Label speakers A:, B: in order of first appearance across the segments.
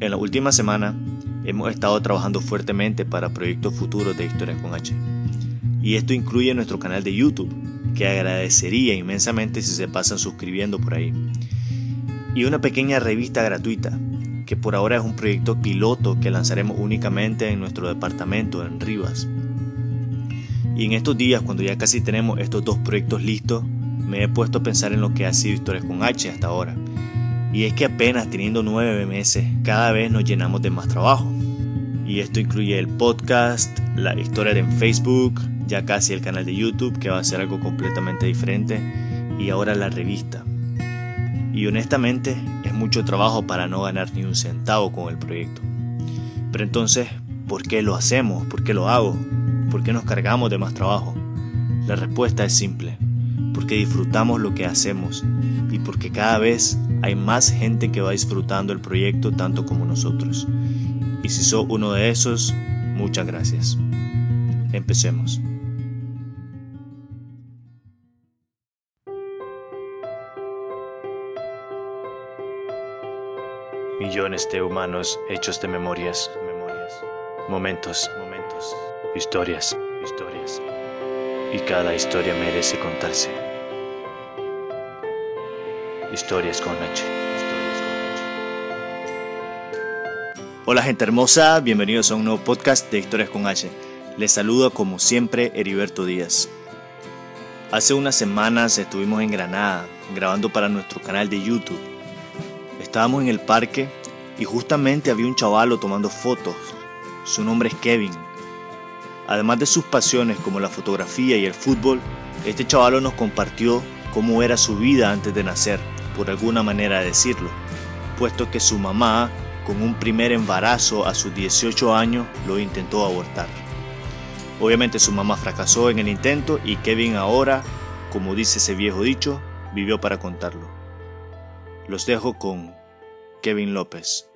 A: En la última semana hemos estado trabajando fuertemente para proyectos futuros de Historias con H. Y esto incluye nuestro canal de YouTube, que agradecería inmensamente si se pasan suscribiendo por ahí. Y una pequeña revista gratuita, que por ahora es un proyecto piloto que lanzaremos únicamente en nuestro departamento en Rivas. Y en estos días, cuando ya casi tenemos estos dos proyectos listos, me he puesto a pensar en lo que ha sido Historias con H hasta ahora. Y es que apenas teniendo nueve meses, cada vez nos llenamos de más trabajo. Y esto incluye el podcast, la historia en Facebook, ya casi el canal de YouTube, que va a ser algo completamente diferente, y ahora la revista. Y honestamente, es mucho trabajo para no ganar ni un centavo con el proyecto. Pero entonces, ¿por qué lo hacemos? ¿Por qué lo hago? ¿Por qué nos cargamos de más trabajo? La respuesta es simple, porque disfrutamos lo que hacemos y porque cada vez hay más gente que va disfrutando el proyecto tanto como nosotros. Y si sos uno de esos, muchas gracias. Empecemos. Millones de humanos hechos de memorias, memorias, momentos, momentos, historias, historias. Y cada historia merece contarse. Historias con H. Hola gente hermosa, bienvenidos a un nuevo podcast de Historias con H. Les saludo como siempre Heriberto Díaz. Hace unas semanas estuvimos en Granada grabando para nuestro canal de YouTube. Estábamos en el parque y justamente había un chavalo tomando fotos. Su nombre es Kevin. Además de sus pasiones como la fotografía y el fútbol, este chavalo nos compartió cómo era su vida antes de nacer por alguna manera de decirlo, puesto que su mamá, con un primer embarazo a sus 18 años, lo intentó abortar. Obviamente su mamá fracasó en el intento y Kevin ahora, como dice ese viejo dicho, vivió para contarlo. Los dejo con Kevin López.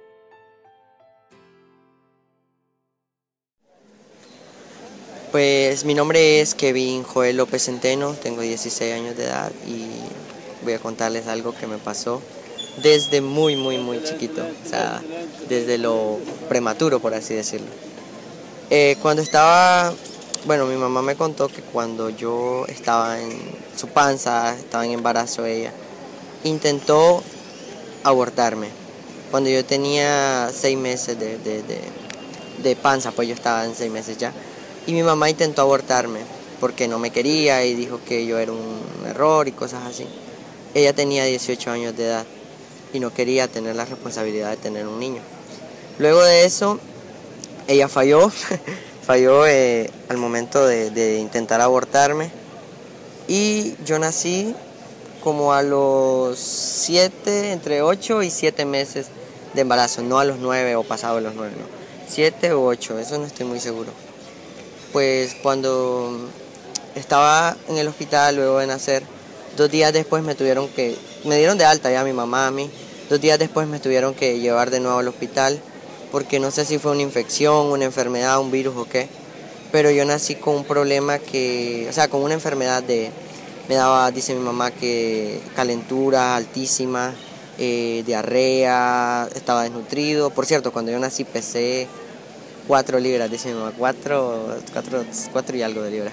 B: Pues mi nombre es Kevin Joel López Centeno, tengo 16 años de edad y voy a contarles algo que me pasó desde muy, muy, muy chiquito, o sea, desde lo prematuro, por así decirlo. Eh, cuando estaba, bueno, mi mamá me contó que cuando yo estaba en su panza, estaba en embarazo ella, intentó abortarme. Cuando yo tenía seis meses de, de, de, de panza, pues yo estaba en seis meses ya, y mi mamá intentó abortarme porque no me quería y dijo que yo era un error y cosas así. Ella tenía 18 años de edad y no quería tener la responsabilidad de tener un niño. Luego de eso, ella falló, falló eh, al momento de, intentar abortarme y yo nací como a los 7, entre 8 y 7 meses de embarazo, no a los 9 o pasado los 9, no. 7 o 8, eso no estoy muy seguro. Pues cuando estaba en el hospital luego de nacer, Dos días después me tuvieron que, me dieron de alta ya mi mamá a mí. Dos días después me tuvieron que llevar de nuevo al hospital porque no sé si fue una infección, una enfermedad, un virus o qué. Pero yo nací con un problema que, o sea, con una enfermedad de, me daba, dice mi mamá, que calentura altísima, eh, diarrea, estaba desnutrido. Por cierto, cuando yo nací pesé 4 libras, dice mi mamá, 4, cuatro, y algo de libras.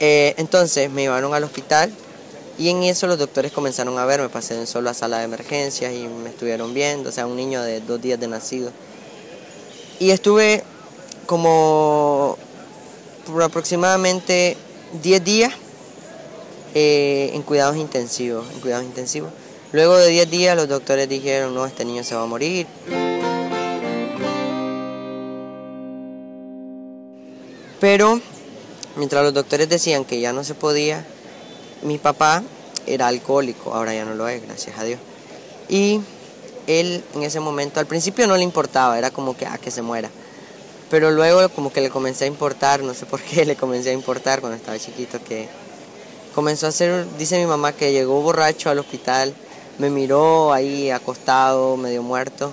B: Eh, entonces me llevaron al hospital y en eso los doctores comenzaron a ver, me pasé en solo a sala de emergencias y me estuvieron viendo, o sea, un niño de dos días de nacido. Y estuve como por aproximadamente 10 días eh, en cuidados intensivos, en cuidados intensivos. Luego de 10 días los doctores dijeron, no, este niño se va a morir. Pero mientras los doctores decían que ya no se podía, mi papá era alcohólico, ahora ya no lo es, gracias a Dios. Y él en ese momento, al principio no le importaba, era como que, ah, que se muera. Pero luego como que le comencé a importar, no sé por qué le comencé a importar cuando estaba chiquito, que comenzó a hacer, dice mi mamá que llegó borracho al hospital, me miró ahí acostado, medio muerto,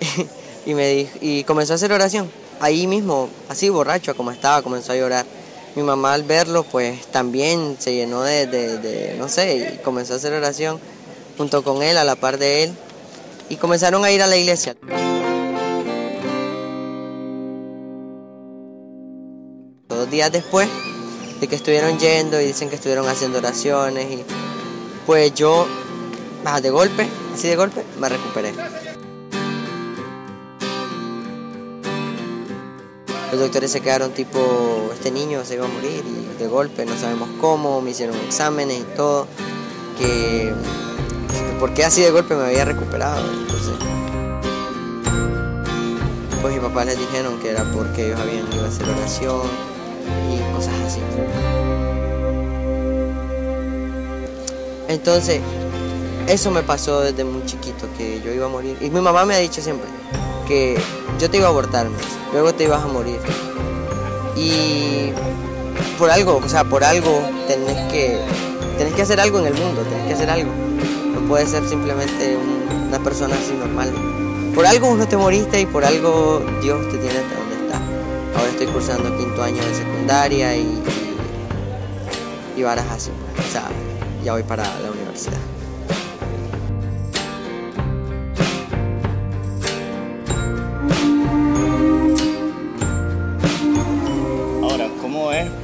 B: y, me y comenzó a hacer oración ahí mismo, así borracho como estaba, comenzó a llorar. Mi mamá al verlo, pues también se llenó de, de, no sé, y comenzó a hacer oración junto con él, a la par de él, y comenzaron a ir a la iglesia. Dos días después de que estuvieron yendo y dicen que estuvieron haciendo oraciones, y pues yo, de golpe, así de golpe, me recuperé. Los doctores se quedaron tipo, este niño se iba a morir y de golpe no sabemos cómo, me hicieron exámenes y todo, que, por qué así de golpe me había recuperado. Entonces, pues mi papá les dijeron que era porque ellos habían ido a hacer oración y cosas así. Entonces, eso me pasó desde muy chiquito, que yo iba a morir. Y mi mamá me ha dicho siempre que yo te iba a abortar, luego te ibas a morir. Y por algo, o sea, por algo tenés que, tenés que hacer algo en el mundo, tenés que hacer algo. No puedes ser simplemente una persona así normal. Por algo uno te moriste y por algo Dios te tiene hasta donde está. Ahora estoy cursando quinto año de secundaria y, y varas así. Pues. O sea, ya voy para la universidad.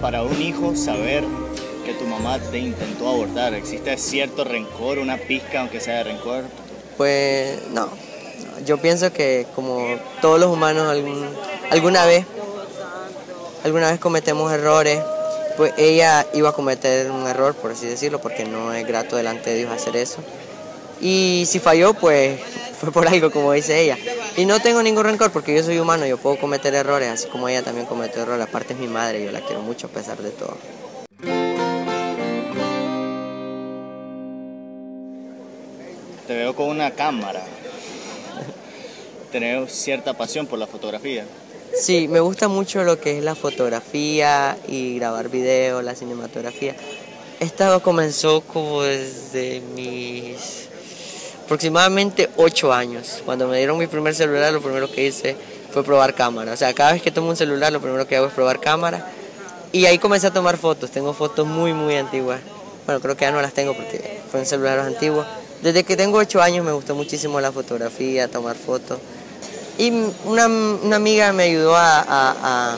A: Para un hijo saber que tu mamá te intentó abortar? ¿Existe cierto rencor, una pizca aunque sea de rencor?
B: Pues no, yo pienso que como todos los humanos alguna vez, alguna vez cometemos errores, pues ella iba a cometer un error, por así decirlo, porque no es grato delante de Dios hacer eso. Y si falló, pues fue por algo, como dice ella. Y no tengo ningún rencor porque yo soy humano, yo puedo cometer errores, así como ella también cometió errores. Aparte es mi madre, yo la quiero mucho a pesar de todo.
A: Te veo con una cámara. Tenés cierta pasión por la fotografía.
B: Sí, me gusta mucho lo que es la fotografía y grabar videos, la cinematografía. Esto comenzó como desde mis aproximadamente 8 años. Cuando me dieron mi primer celular, lo primero que hice fue probar cámara. O sea, cada vez que tomo un celular, lo primero que hago es probar cámara. Y ahí comencé a tomar fotos. Tengo fotos muy, muy antiguas. Bueno, creo que ya no las tengo porque fueron celulares antiguos. Desde que tengo 8 años me gustó muchísimo la fotografía, tomar fotos. Y una, amiga me ayudó a,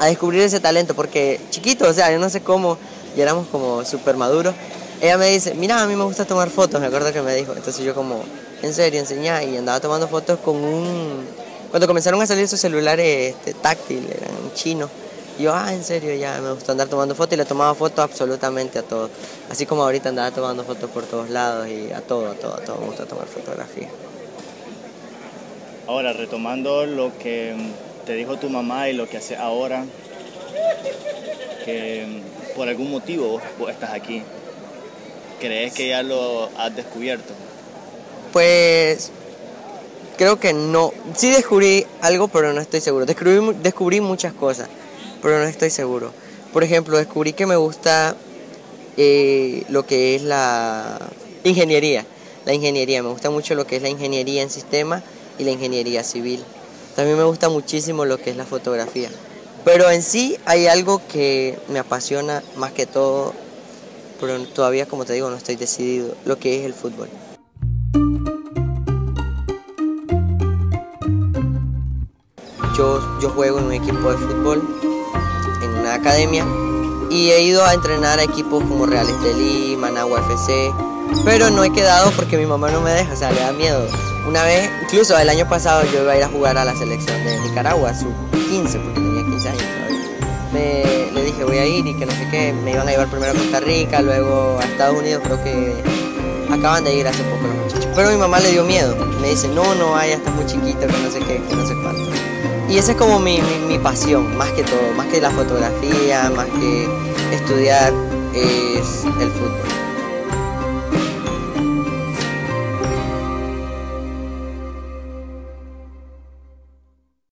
B: descubrir ese talento, porque chiquito, o sea, yo no sé cómo, y éramos como súper maduros. Ella me dice, mira, a mí me gusta tomar fotos, me acuerdo que me dijo. Entonces yo como, en serio, enseñaba y andaba tomando fotos con un... Cuando comenzaron a salir esos celulares este, táctiles, eran chinos. Yo, ah, en serio, ya me gustó andar tomando fotos y le tomaba fotos absolutamente a todo. Así como ahorita andaba tomando fotos por todos lados y a todo, a todo, a todo me gusta tomar fotografía.
A: Ahora, retomando lo que te dijo tu mamá y lo que hace ahora, que por algún motivo vos, estás aquí, ¿crees que ya lo has descubierto?
B: Pues creo que no. Sí descubrí algo, pero no estoy seguro. Descubrí, descubrí muchas cosas, pero no estoy seguro. Por ejemplo, descubrí que me gusta eh, lo que es la ingeniería. La ingeniería, me gusta mucho lo que es la ingeniería en sistemas y la ingeniería civil. También me gusta muchísimo lo que es la fotografía. Pero en sí hay algo que me apasiona más que todo, pero todavía como te digo no estoy decidido, lo que es el fútbol. Yo, yo juego en un equipo de fútbol, en una academia, y he ido a entrenar a equipos como Reales de Lima, Managua FC, pero no he quedado porque mi mamá no me deja, o sea, le da miedo. Una vez, incluso el año pasado yo iba a ir a jugar a la selección de Nicaragua, su 15, porque tenía 15 años. Me, le dije voy a ir y que no sé qué, me iban a llevar primero a Costa Rica, luego a Estados Unidos, creo que acaban de ir hace poco los muchachos. Pero mi mamá le dio miedo, me dice no, no vaya, estás muy chiquito, que no sé qué, que no sé cuánto. Y esa es como mi, mi pasión, más que todo, más que la fotografía, más que estudiar, es el fútbol.